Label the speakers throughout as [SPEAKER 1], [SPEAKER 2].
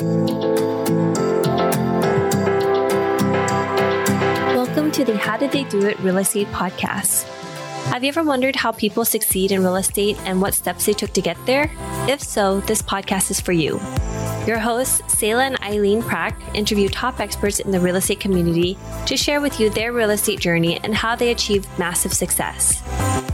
[SPEAKER 1] Welcome to the How Did They Do It Real Estate Podcast. Have you ever wondered how people succeed in real estate and what steps they took to get there? If so, this podcast is for you. Your hosts, Selah and Eileen Prack, interview top experts in the real estate community to share with you their real estate journey and how they achieved massive success.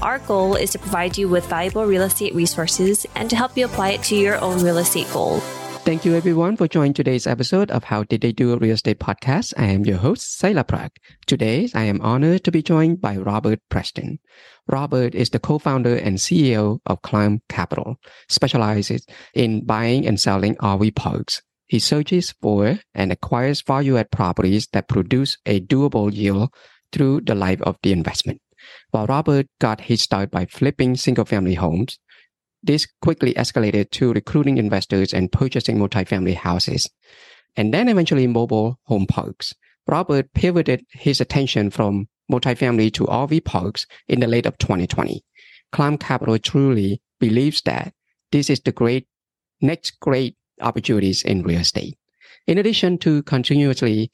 [SPEAKER 1] Our goal is to provide you with valuable real estate resources and to help you apply it to your own real estate goal.
[SPEAKER 2] Thank you everyone for joining today's episode of How Did They Do a Real Estate Podcast. I am your host, Selah Prack. Today, I am honored to be joined by Robert Preston. Robert is the co-founder and CEO of Climb Capital, specializes in buying and selling RV parks. He searches for and acquires value-add properties that produce a durable yield through the life of the investment. While Robert got his start by flipping single-family homes, this quickly escalated to recruiting investors and purchasing multifamily houses, and then eventually mobile home parks. Robert pivoted his attention from multifamily to RV parks in the late of 2020. Climb Capital truly believes that this is the great next great opportunities in real estate. In addition to continuously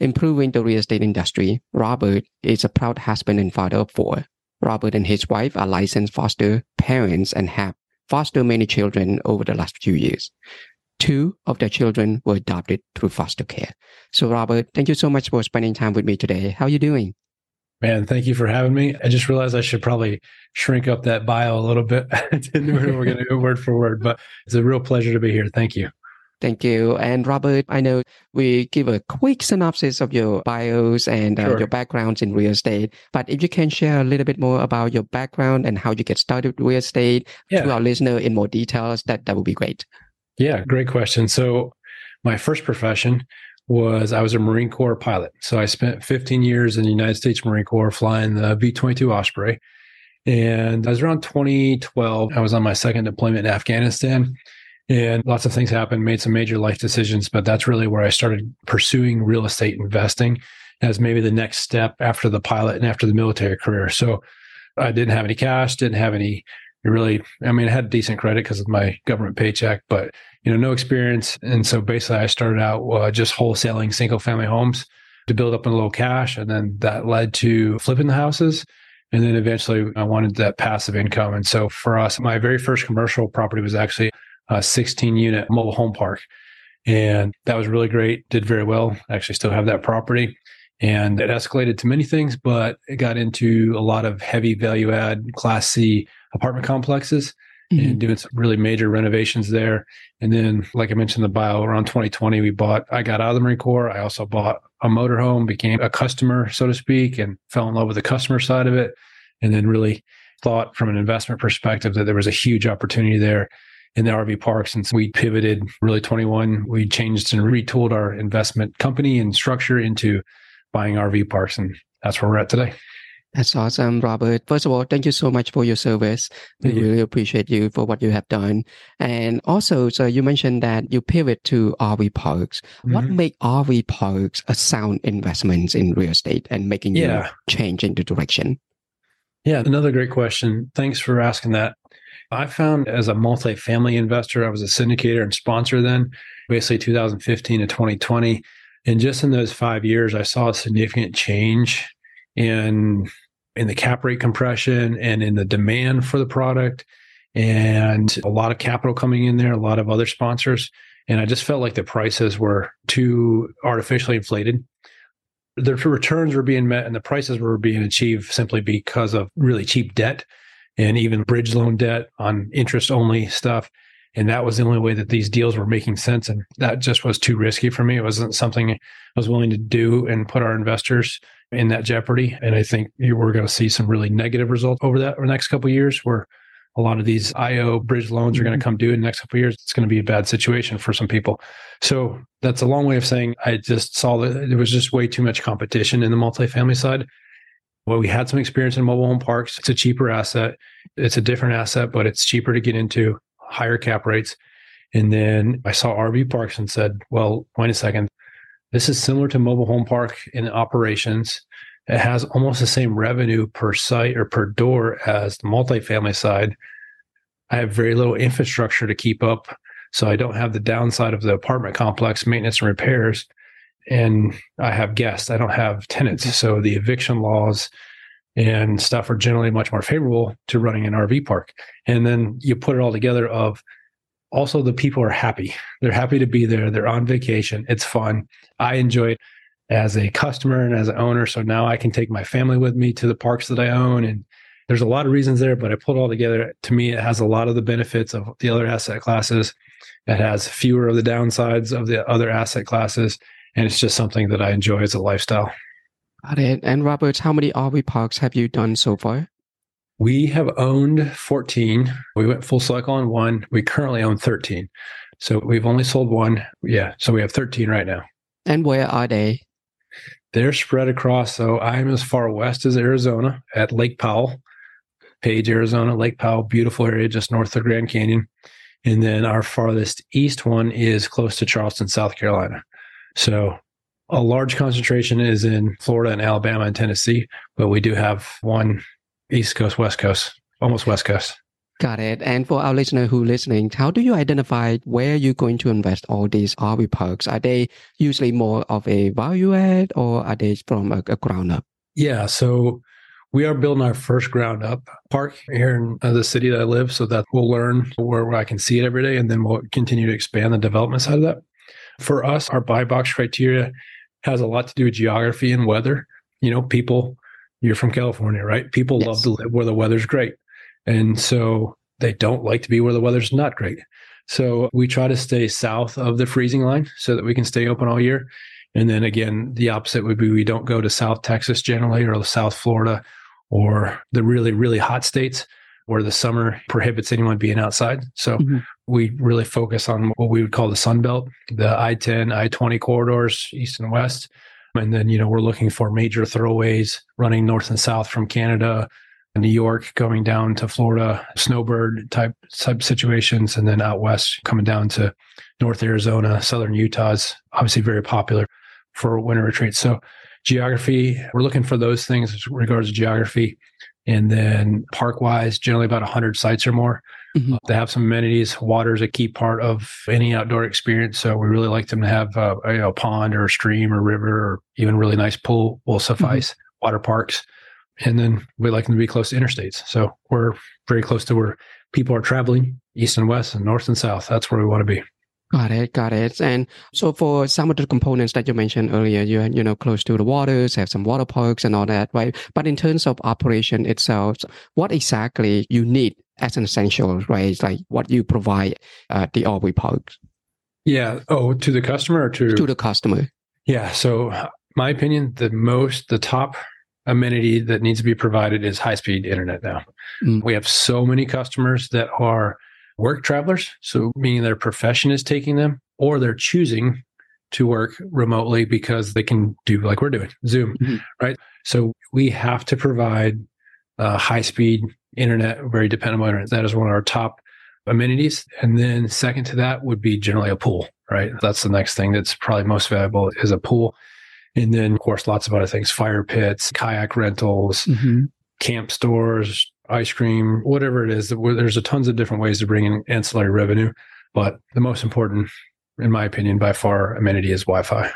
[SPEAKER 2] improving the real estate industry, Robert is a proud husband and father of four. Robert and his wife are licensed foster parents and have foster many children over the last few years. Two of their children were adopted through foster care. So, Robert, thank you so much for spending time with me today. How are you doing?
[SPEAKER 3] Man, thank you for having me. I just realized I should probably shrink up that bio a little bit. we're going to go word for word, but it's a real pleasure to be here. Thank you.
[SPEAKER 2] Thank you. And Robert, I know we give a quick synopsis of your bios and uh, your backgrounds in real estate, but if you can share a little bit more about your background and how you get started with real estate yeah. to our listener in more details, that, that would be great.
[SPEAKER 3] Yeah, great question. So my first profession was I was a Marine Corps pilot. So I spent 15 years in the United States Marine Corps flying the V 22 Osprey. And I was around 2012. I was on my second deployment in Afghanistan and lots of things happened, made some major life decisions. But that's really where I started pursuing real estate investing as maybe the next step after the pilot and after the military career. So I didn't have any cash, didn't have any really, I mean, I had decent credit because of my government paycheck, but you know, no experience. And so basically I started out uh, just wholesaling single family homes to build up a little cash. And then that led to flipping the houses. And then eventually I wanted that passive income. And so for us, my very first commercial property was actually a 16 unit mobile home park. And that was really great, did very well. I actually still have that property. And it escalated to many things, but it got into a lot of heavy value add class C apartment complexes mm-hmm. and doing some really major renovations there. And then, like I mentioned, the bio around 2020, we bought, I got out of the Marine Corps. I also bought a motorhome, became a customer, so to speak, and fell in love with the customer side of it. And then really thought from an investment perspective that there was a huge opportunity there in the RV parks. since we pivoted really 21. We changed and retooled our investment company and structure into buying RV parks. And that's where we're at today.
[SPEAKER 2] That's awesome, Robert. First of all, thank you so much for your service. We really appreciate you for what you have done. And also, so you mentioned that you pivot to RV parks. Mm-hmm. What make RV parks a sound investment in real estate and making yeah. you change in the direction?
[SPEAKER 3] Yeah, another great question. Thanks for asking that. I found as a multifamily investor, I was a syndicator and sponsor then, basically 2015 to 2020. And just in those five years, I saw a significant change in in the cap rate compression and in the demand for the product and a lot of capital coming in there, a lot of other sponsors. And I just felt like the prices were too artificially inflated. The returns were being met and the prices were being achieved simply because of really cheap debt and even bridge loan debt on interest only stuff. And that was the only way that these deals were making sense. And that just was too risky for me. It wasn't something I was willing to do and put our investors in that jeopardy. And I think we're going to see some really negative results over that over the next couple of years where a lot of these IO bridge loans are going to mm-hmm. come due in the next couple of years. It's going to be a bad situation for some people. So that's a long way of saying I just saw that there was just way too much competition in the multifamily side. Well, we had some experience in mobile home parks. It's a cheaper asset. It's a different asset, but it's cheaper to get into, higher cap rates. And then I saw RV parks and said, well, wait a second. This is similar to mobile home park in operations. It has almost the same revenue per site or per door as the multifamily side. I have very little infrastructure to keep up. So I don't have the downside of the apartment complex maintenance and repairs. And I have guests, I don't have tenants. So the eviction laws and stuff are generally much more favorable to running an RV park. And then you put it all together of also the people are happy. They're happy to be there. They're on vacation. It's fun. I enjoy it as a customer and as an owner. So now I can take my family with me to the parks that I own. And there's a lot of reasons there, but I put it all together. To me, it has a lot of the benefits of the other asset classes. It has fewer of the downsides of the other asset classes. And it's just something that I enjoy as a lifestyle.
[SPEAKER 2] Got it. And Robert, how many RV parks have you done so far?
[SPEAKER 3] We have owned 14. We went full cycle on one. We currently own 13. So we've only sold one. Yeah. So we have 13 right now.
[SPEAKER 2] And where are they?
[SPEAKER 3] They're spread across. So I'm as far west as Arizona at Lake Powell, Page, Arizona, Lake Powell, beautiful area just north of Grand Canyon. And then our farthest east one is close to Charleston, South Carolina. So a large concentration is in Florida and Alabama and Tennessee, but we do have one East Coast, West Coast, almost West Coast.
[SPEAKER 2] Got it. And for our listener who listening, how do you identify where you're going to invest all these RV parks? Are they usually more of a value add or are they from a, a ground up?
[SPEAKER 3] Yeah. So we are building our first ground up park here in uh, the city that I live so that we'll learn where, where I can see it every day and then we'll continue to expand the development side of that. For us, our buy box criteria has a lot to do with geography and weather. You know, people, you're from California, right? People yes. love to live where the weather's great. And so they don't like to be where the weather's not great. So we try to stay south of the freezing line so that we can stay open all year. And then again, the opposite would be we don't go to South Texas generally or South Florida or the really, really hot states where the summer prohibits anyone being outside. So mm-hmm. we really focus on what we would call the Sun Belt, the I 10, I 20 corridors, east and west. And then, you know, we're looking for major throwaways running north and south from Canada, New York, going down to Florida, snowbird type type situations, and then out west coming down to North Arizona, Southern Utah is obviously very popular for winter retreats. So geography, we're looking for those things as regards to geography. And then park wise, generally about 100 sites or more. Mm-hmm. Uh, they have some amenities. Water is a key part of any outdoor experience. So we really like them to have uh, a, you know, a pond or a stream or river or even really nice pool will suffice. Mm-hmm. Water parks. And then we like them to be close to interstates. So we're very close to where people are traveling east and west and north and south. That's where we want to be.
[SPEAKER 2] Got it, got it. And so for some of the components that you mentioned earlier, you you know close to the waters, have some water parks and all that, right? But in terms of operation itself, what exactly you need as an essential, right? It's like what you provide at the RV parks.
[SPEAKER 3] Yeah. Oh, to the customer or to
[SPEAKER 2] to the customer.
[SPEAKER 3] Yeah. So my opinion, the most, the top amenity that needs to be provided is high speed internet now. Mm. We have so many customers that are work travelers. So, meaning their profession is taking them, or they're choosing to work remotely because they can do like we're doing Zoom, mm-hmm. right? So, we have to provide uh, high speed internet, very dependable internet. That is one of our top amenities. And then, second to that would be generally a pool, right? That's the next thing that's probably most valuable is a pool. And then, of course, lots of other things fire pits, kayak rentals, mm-hmm. camp stores, ice cream, whatever it is. There's a tons of different ways to bring in ancillary revenue, but the most important, in my opinion, by far, amenity is Wi-Fi.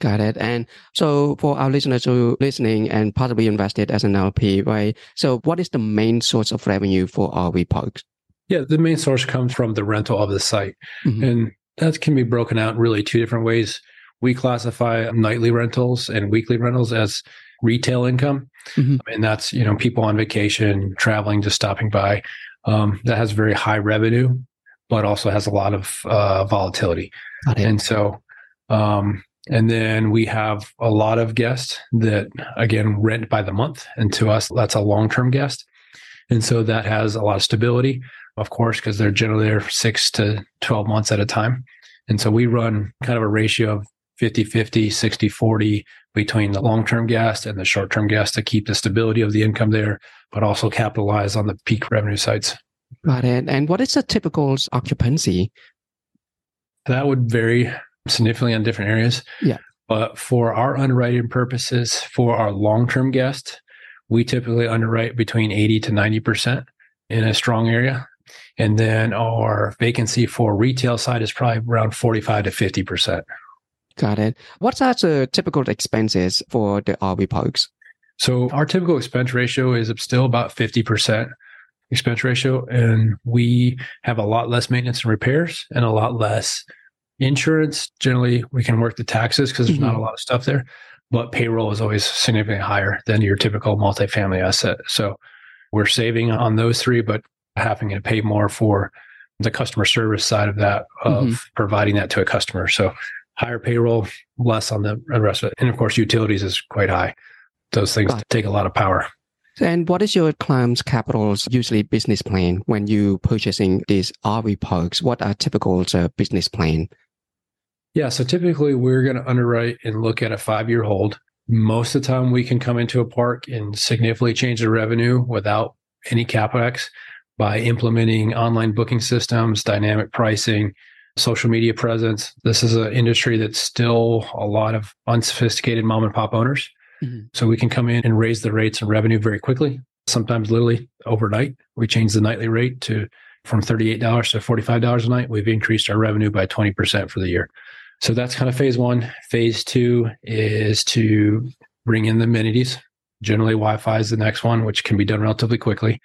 [SPEAKER 2] Got it. And so for our listeners who are listening and possibly invested as an LP, right? So what is the main source of revenue for RV parks?
[SPEAKER 3] Yeah, the main source comes from the rental of the site. Mm-hmm. And that can be broken out really two different ways. We classify nightly rentals and weekly rentals as retail income. Mm-hmm. And that's, you know, people on vacation, traveling, just stopping by. Um, that has very high revenue, but also has a lot of uh, volatility. And so, um, and then we have a lot of guests that, again, rent by the month. And to us, that's a long term guest. And so that has a lot of stability, of course, because they're generally there six to 12 months at a time. And so we run kind of a ratio of 50 50, 60 40 between the long term guest and the short term guest to keep the stability of the income there, but also capitalize on the peak revenue sites.
[SPEAKER 2] Got it. And what is the typical occupancy?
[SPEAKER 3] That would vary significantly on different areas.
[SPEAKER 2] Yeah.
[SPEAKER 3] But for our underwriting purposes, for our long term guest, we typically underwrite between 80 to 90% in a strong area. And then our vacancy for retail side is probably around 45 to 50%.
[SPEAKER 2] Got it. What are the typical expenses for the RV parks?
[SPEAKER 3] So our typical expense ratio is still about 50% expense ratio. And we have a lot less maintenance and repairs and a lot less insurance. Generally, we can work the taxes because there's mm-hmm. not a lot of stuff there, but payroll is always significantly higher than your typical multifamily asset. So we're saving on those three, but having to pay more for the customer service side of that, of mm-hmm. providing that to a customer. So higher payroll, less on the rest of it. And of course, utilities is quite high. Those things take a lot of power.
[SPEAKER 2] And what is your Climb Capital's usually business plan when you purchasing these RV parks? What are typical uh, business plan?
[SPEAKER 3] Yeah, so typically we're going to underwrite and look at a five year hold. Most of the time, we can come into a park and significantly change the revenue without any capex by implementing online booking systems, dynamic pricing, social media presence. This is an industry that's still a lot of unsophisticated mom and pop owners. Mm-hmm. So we can come in and raise the rates and revenue very quickly. Sometimes literally overnight, we change the nightly rate to from $38 to $45 a night. We've increased our revenue by 20% for the year. So that's kind of phase one. Phase two is to bring in the amenities. Generally, Wi Fi is the next one, which can be done relatively quickly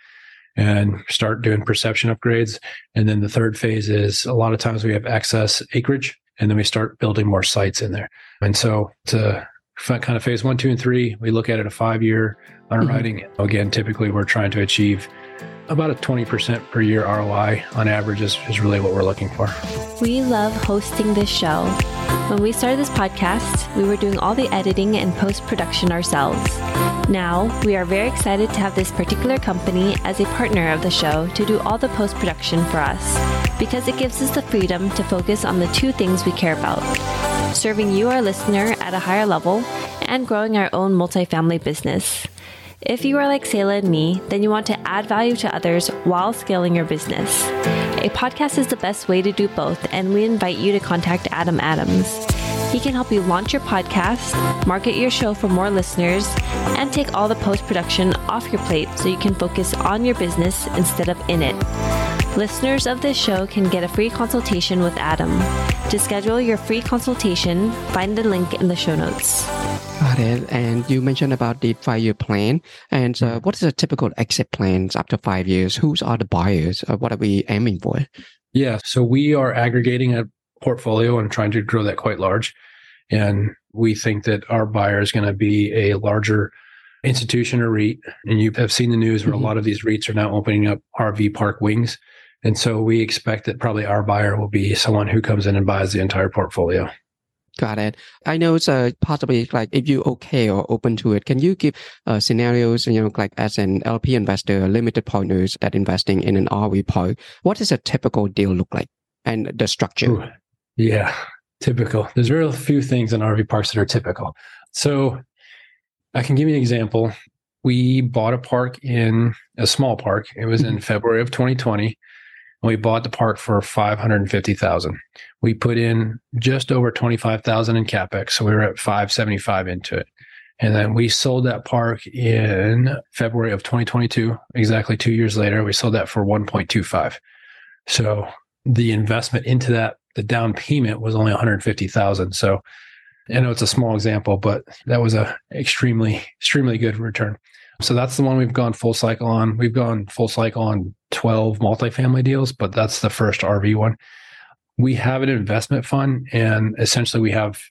[SPEAKER 3] and start doing perception upgrades. And then the third phase is a lot of times we have excess acreage and then we start building more sites in there. And so to kind of phase one, two, and three, we look at it a five year underwriting. Mm-hmm. Again, typically we're trying to achieve about a 20% per year ROI on average is, is really what we're looking for.
[SPEAKER 1] We love hosting this show. When we started this podcast, we were doing all the editing and post production ourselves. Now, we are very excited to have this particular company as a partner of the show to do all the post production for us because it gives us the freedom to focus on the two things we care about serving you, our listener, at a higher level and growing our own multifamily business. If you are like Selah and me, then you want to add value to others while scaling your business. A podcast is the best way to do both, and we invite you to contact Adam Adams. He can help you launch your podcast, market your show for more listeners, and take all the post production off your plate so you can focus on your business instead of in it. Listeners of this show can get a free consultation with Adam. To schedule your free consultation, find the link in the show notes.
[SPEAKER 2] Got it. And you mentioned about the five-year plan. And uh, what is a typical exit plans after five years? Who's are the buyers? Uh, what are we aiming for?
[SPEAKER 3] Yeah. So we are aggregating a portfolio and trying to grow that quite large. And we think that our buyer is going to be a larger institution or REIT. And you have seen the news where mm-hmm. a lot of these REITs are now opening up RV park wings. And so we expect that probably our buyer will be someone who comes in and buys the entire portfolio.
[SPEAKER 2] Got it. I know it's uh, possibly like if you okay or open to it, can you give uh, scenarios, you know, like as an LP investor, limited partners that investing in an RV park, what does a typical deal look like and the structure? Ooh,
[SPEAKER 3] yeah, typical. There's very few things in RV parks that are typical. So I can give you an example. We bought a park in a small park. It was in mm-hmm. February of 2020 we bought the park for 550,000. We put in just over 25,000 in capex, so we were at 575 into it. And then we sold that park in February of 2022, exactly 2 years later, we sold that for 1.25. So the investment into that the down payment was only 150,000. So I know it's a small example, but that was a extremely extremely good return. So that's the one we've gone full cycle on. We've gone full cycle on 12 multifamily deals, but that's the first RV one. We have an investment fund, and essentially we have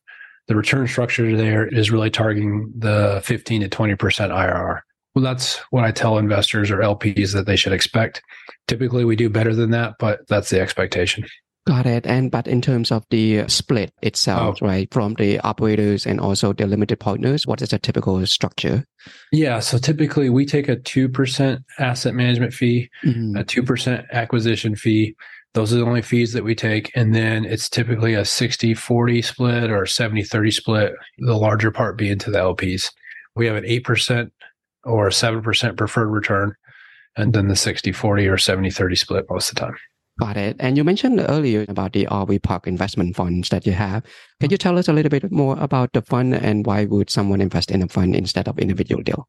[SPEAKER 3] the return structure there is really targeting the 15 to 20% IRR. Well, that's what I tell investors or LPs that they should expect. Typically, we do better than that, but that's the expectation.
[SPEAKER 2] Got it. And but in terms of the split itself, oh. right, from the operators and also the limited partners, what is a typical structure?
[SPEAKER 3] Yeah. So typically we take a 2% asset management fee, mm-hmm. a 2% acquisition fee. Those are the only fees that we take. And then it's typically a 60 40 split or 70 30 split, the larger part being to the LPs. We have an 8% or 7% preferred return, and then the 60 40 or 70 30 split most of the time.
[SPEAKER 2] Got it. And you mentioned earlier about the RV Park investment funds that you have. Can you uh-huh. tell us a little bit more about the fund and why would someone invest in a fund instead of individual deal?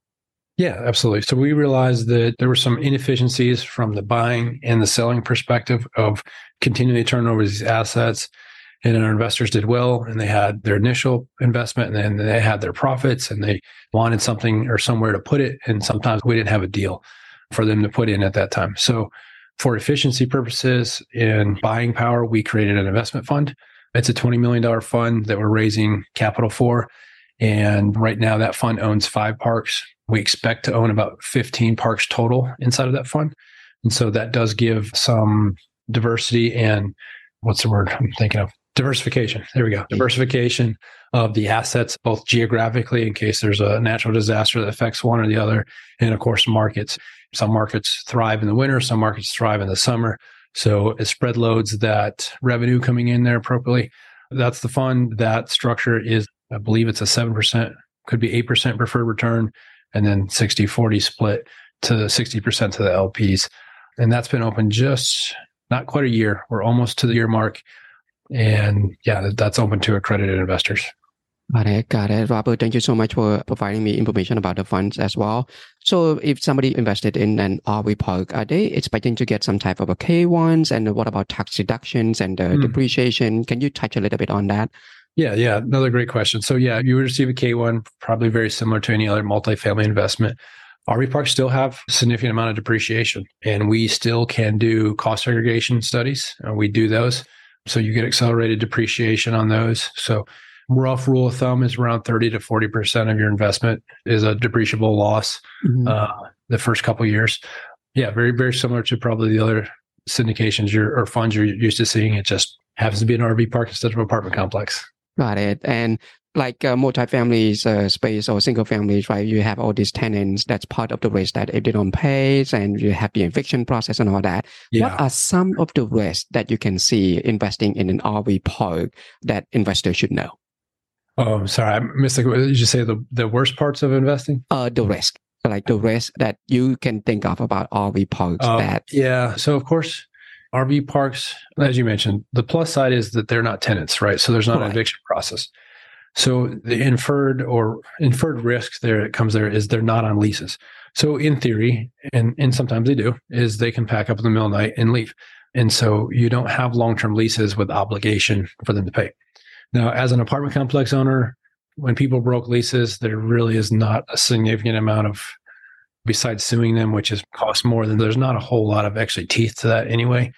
[SPEAKER 3] Yeah, absolutely. So we realized that there were some inefficiencies from the buying and the selling perspective of continually turning over these assets. And our investors did well and they had their initial investment and then they had their profits and they wanted something or somewhere to put it. And sometimes we didn't have a deal for them to put in at that time. So for efficiency purposes and buying power, we created an investment fund. It's a $20 million fund that we're raising capital for. And right now, that fund owns five parks. We expect to own about 15 parks total inside of that fund. And so that does give some diversity and what's the word I'm thinking of? Diversification. There we go. Mm-hmm. Diversification of the assets, both geographically, in case there's a natural disaster that affects one or the other, and of course, markets. Some markets thrive in the winter, some markets thrive in the summer. So it spread loads that revenue coming in there appropriately. That's the fund. That structure is, I believe it's a 7%, could be 8% preferred return, and then 60 40 split to 60% to the LPs. And that's been open just not quite a year. We're almost to the year mark. And yeah, that's open to accredited investors.
[SPEAKER 2] Got it. Got it. Robert, thank you so much for providing me information about the funds as well. So if somebody invested in an RV park, are they expecting to get some type of a K1s? And what about tax deductions and the mm. depreciation? Can you touch a little bit on that?
[SPEAKER 3] Yeah, yeah. Another great question. So yeah, you would receive a K1, probably very similar to any other multifamily investment. RV parks still have significant amount of depreciation and we still can do cost segregation studies. We do those. So you get accelerated depreciation on those. So rough rule of thumb is around 30 to 40% of your investment is a depreciable loss mm-hmm. uh, the first couple years. Yeah, very, very similar to probably the other syndications you're, or funds you're used to seeing. It just happens to be an RV park instead of an apartment complex.
[SPEAKER 2] Got it. And like uh, multi-family uh, space or single families, right? You have all these tenants. That's part of the risk that if they don't pay, and you have the eviction process and all that. Yeah. What are some of the risks that you can see investing in an RV park that investors should know?
[SPEAKER 3] Oh, sorry, I missed. Like, did you say the the worst parts of investing?
[SPEAKER 2] Uh, the risk, like the risk that you can think of about RV parks. Uh, that
[SPEAKER 3] yeah. So of course, RV parks, as you mentioned, the plus side is that they're not tenants, right? So there's not right. an eviction process. So the inferred or inferred risk there that comes there is they're not on leases. So in theory, and and sometimes they do, is they can pack up in the middle of the night and leave. And so you don't have long term leases with obligation for them to pay. Now, as an apartment complex owner, when people broke leases, there really is not a significant amount of, besides suing them, which is cost more than there's not a whole lot of actually teeth to that anyway.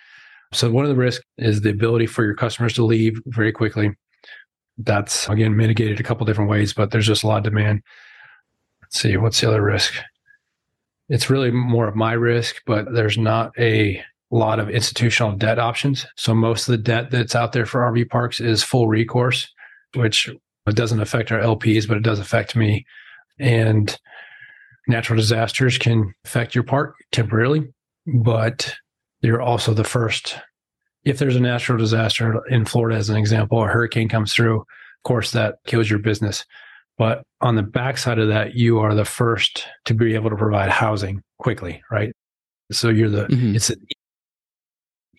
[SPEAKER 3] So one of the risks is the ability for your customers to leave very quickly. That's again mitigated a couple different ways, but there's just a lot of demand. Let's see, what's the other risk? It's really more of my risk, but there's not a lot of institutional debt options. So most of the debt that's out there for RV parks is full recourse, which doesn't affect our LPs, but it does affect me. And natural disasters can affect your park temporarily, but you're also the first. If there's a natural disaster in Florida, as an example, a hurricane comes through, of course, that kills your business. But on the backside of that, you are the first to be able to provide housing quickly, right? So you're the mm-hmm. it's an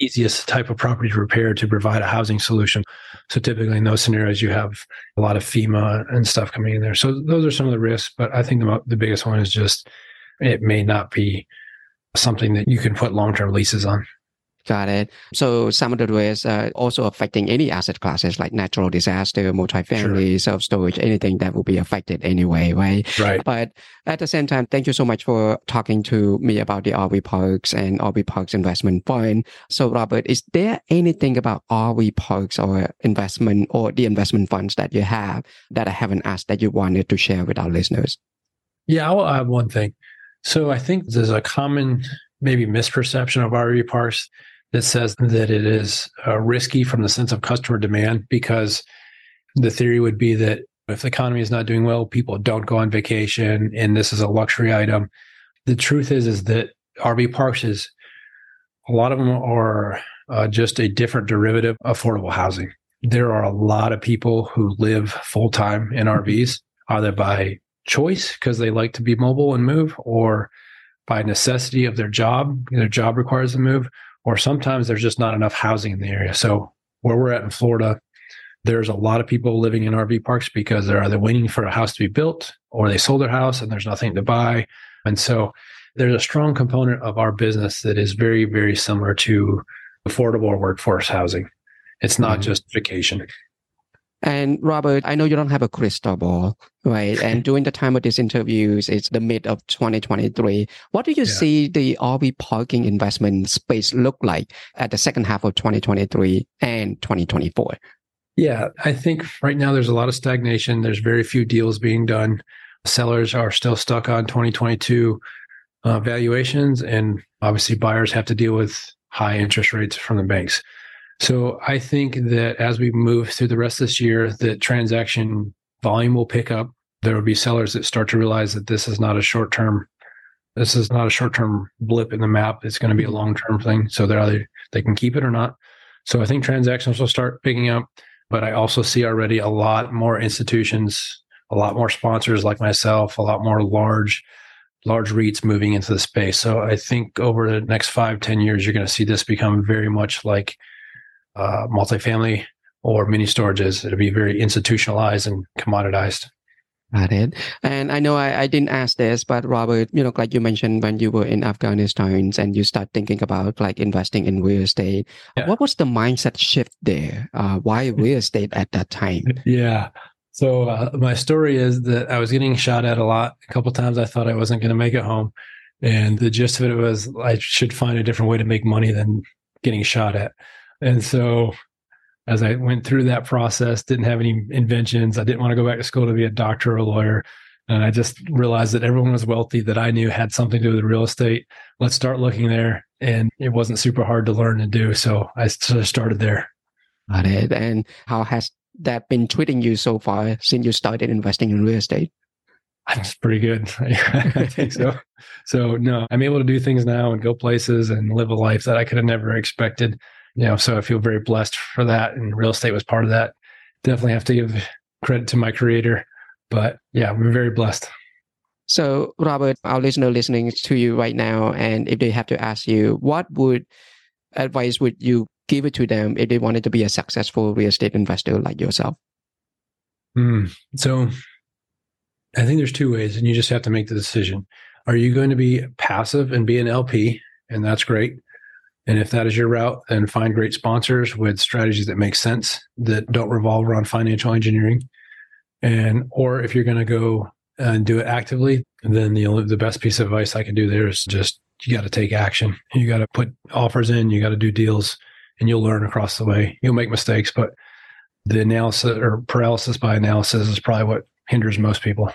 [SPEAKER 3] easiest type of property to repair to provide a housing solution. So typically in those scenarios, you have a lot of FEMA and stuff coming in there. So those are some of the risks, but I think the, the biggest one is just it may not be something that you can put long-term leases on.
[SPEAKER 2] Got it. So some of the risks are uh, also affecting any asset classes like natural disaster, multifamily, sure. self-storage, anything that will be affected anyway, right?
[SPEAKER 3] Right.
[SPEAKER 2] But at the same time, thank you so much for talking to me about the RV Parks and RV Parks Investment Fund. So Robert, is there anything about RV Parks or investment or the investment funds that you have that I haven't asked that you wanted to share with our listeners?
[SPEAKER 3] Yeah, I'll add one thing. So I think there's a common maybe misperception of RV parks that says that it is uh, risky from the sense of customer demand because the theory would be that if the economy is not doing well, people don't go on vacation and this is a luxury item. The truth is, is that RV parks is a lot of them are uh, just a different derivative of affordable housing. There are a lot of people who live full time in mm-hmm. RVs, either by choice because they like to be mobile and move, or by necessity of their job. Their job requires them move, or sometimes there's just not enough housing in the area. So where we're at in Florida, there's a lot of people living in RV parks because they're either waiting for a house to be built or they sold their house and there's nothing to buy. And so there's a strong component of our business that is very, very similar to affordable workforce housing. It's not mm-hmm. just vacation.
[SPEAKER 2] And Robert, I know you don't have a crystal ball, right? and during the time of these interviews, it's the mid of 2023. What do you yeah. see the RV parking investment space look like at the second half of 2023 and 2024?
[SPEAKER 3] Yeah, I think right now there's a lot of stagnation. There's very few deals being done. Sellers are still stuck on 2022 uh, valuations, and obviously buyers have to deal with high interest rates from the banks. So I think that as we move through the rest of this year, that transaction volume will pick up. There will be sellers that start to realize that this is not a short term. This is not a short term blip in the map. It's going to be a mm-hmm. long term thing. So they're either they can keep it or not. So I think transactions will start picking up. But I also see already a lot more institutions, a lot more sponsors like myself, a lot more large large REITs moving into the space. So I think over the next five, ten years, you're going to see this become very much like uh, multifamily or mini storages. It'll be very institutionalized and commoditized.
[SPEAKER 2] Got it. And I know I, I didn't ask this, but Robert, you know, like you mentioned when you were in Afghanistan and you start thinking about like investing in real estate, yeah. what was the mindset shift there? Uh, why real estate at that time?
[SPEAKER 3] Yeah. So uh, my story is that I was getting shot at a lot. A couple times I thought I wasn't going to make it home. And the gist of it was I should find a different way to make money than getting shot at. And so as I went through that process, didn't have any inventions. I didn't want to go back to school to be a doctor or a lawyer. And I just realized that everyone was wealthy that I knew had something to do with real estate. Let's start looking there. And it wasn't super hard to learn and do. So I sort of started there.
[SPEAKER 2] Got it. And how has that been treating you so far since you started investing in real estate?
[SPEAKER 3] That's pretty good. I think so. So no, I'm able to do things now and go places and live a life that I could have never expected you know, so I feel very blessed for that. And real estate was part of that. Definitely have to give credit to my creator. But yeah, we're very blessed.
[SPEAKER 2] So, Robert, our listener listening to you right now, and if they have to ask you, what would advice would you give it to them if they wanted to be a successful real estate investor like yourself?
[SPEAKER 3] Mm, so, I think there's two ways, and you just have to make the decision. Are you going to be passive and be an LP? And that's great. And if that is your route, then find great sponsors with strategies that make sense that don't revolve around financial engineering. And or if you're going to go and do it actively, then the the best piece of advice I can do there is just you got to take action. You got to put offers in, you got to do deals, and you'll learn across the way. You'll make mistakes, but the analysis or paralysis by analysis is probably what hinders most people.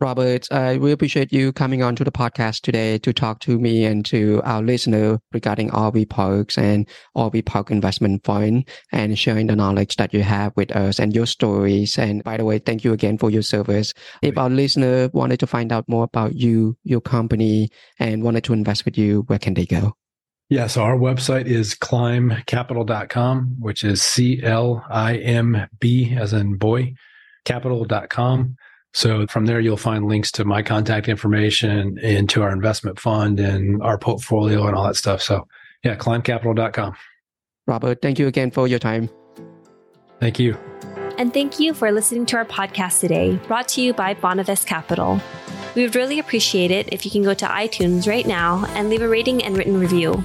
[SPEAKER 2] Robert, I really appreciate you coming on to the podcast today to talk to me and to our listener regarding RV Parks and RV Park Investment Fund and sharing the knowledge that you have with us and your stories. And by the way, thank you again for your service. If our listener wanted to find out more about you, your company, and wanted to invest with you, where can they go?
[SPEAKER 3] Yeah, so our website is climbcapital.com, which is C L I M B as in boy, capital.com. So from there, you'll find links to my contact information and to our investment fund and our portfolio and all that stuff. So yeah, climbcapital.com.
[SPEAKER 2] Robert, thank you again for your time.
[SPEAKER 3] Thank you.
[SPEAKER 1] And thank you for listening to our podcast today, brought to you by Bonavest Capital. We would really appreciate it if you can go to iTunes right now and leave a rating and written review.